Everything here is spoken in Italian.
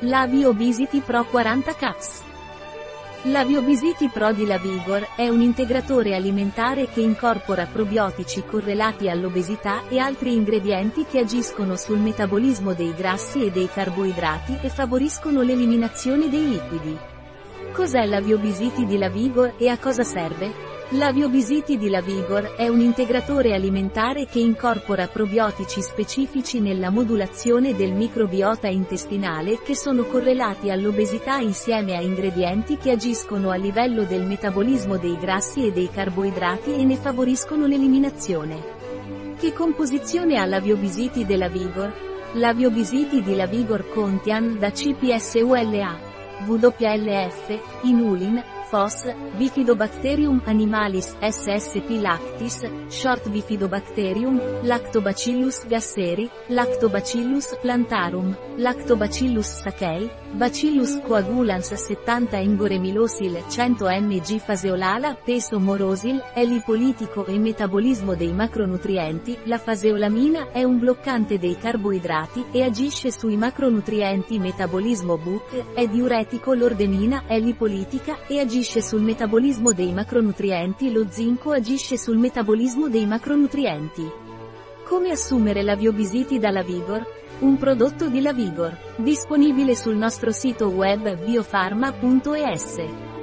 Lavi Obesity Pro 40 Caps. Lavi Obesity Pro di Lavigor è un integratore alimentare che incorpora probiotici correlati all'obesità e altri ingredienti che agiscono sul metabolismo dei grassi e dei carboidrati e favoriscono l'eliminazione dei liquidi. Cos'è la Biobisiti di Lavigor e a cosa serve? La Biobisiti di Lavigor è un integratore alimentare che incorpora probiotici specifici nella modulazione del microbiota intestinale che sono correlati all'obesità insieme a ingredienti che agiscono a livello del metabolismo dei grassi e dei carboidrati e ne favoriscono l'eliminazione. Che composizione ha la Biobisiti della Vigor? La Biobisiti di Lavigor contiene da CPSULA, WLF, Inulin, FOS, Bifidobacterium animalis SSP lactis, Short Bifidobacterium, Lactobacillus gasseri, Lactobacillus plantarum, Lactobacillus sakei, Bacillus coagulans 70 Engoremilosil 100 mg Faseolala peso morosil, è lipolitico e metabolismo dei macronutrienti, la faseolamina è un bloccante dei carboidrati e agisce sui macronutrienti metabolismo BUC, è diuretico l'ordenina è lipolitica e agisce sul metabolismo dei macronutrienti lo zinco agisce sul metabolismo dei macronutrienti. Come assumere la Biobisiti dalla Vigor? Un prodotto di La Vigor, disponibile sul nostro sito web biofarma.es.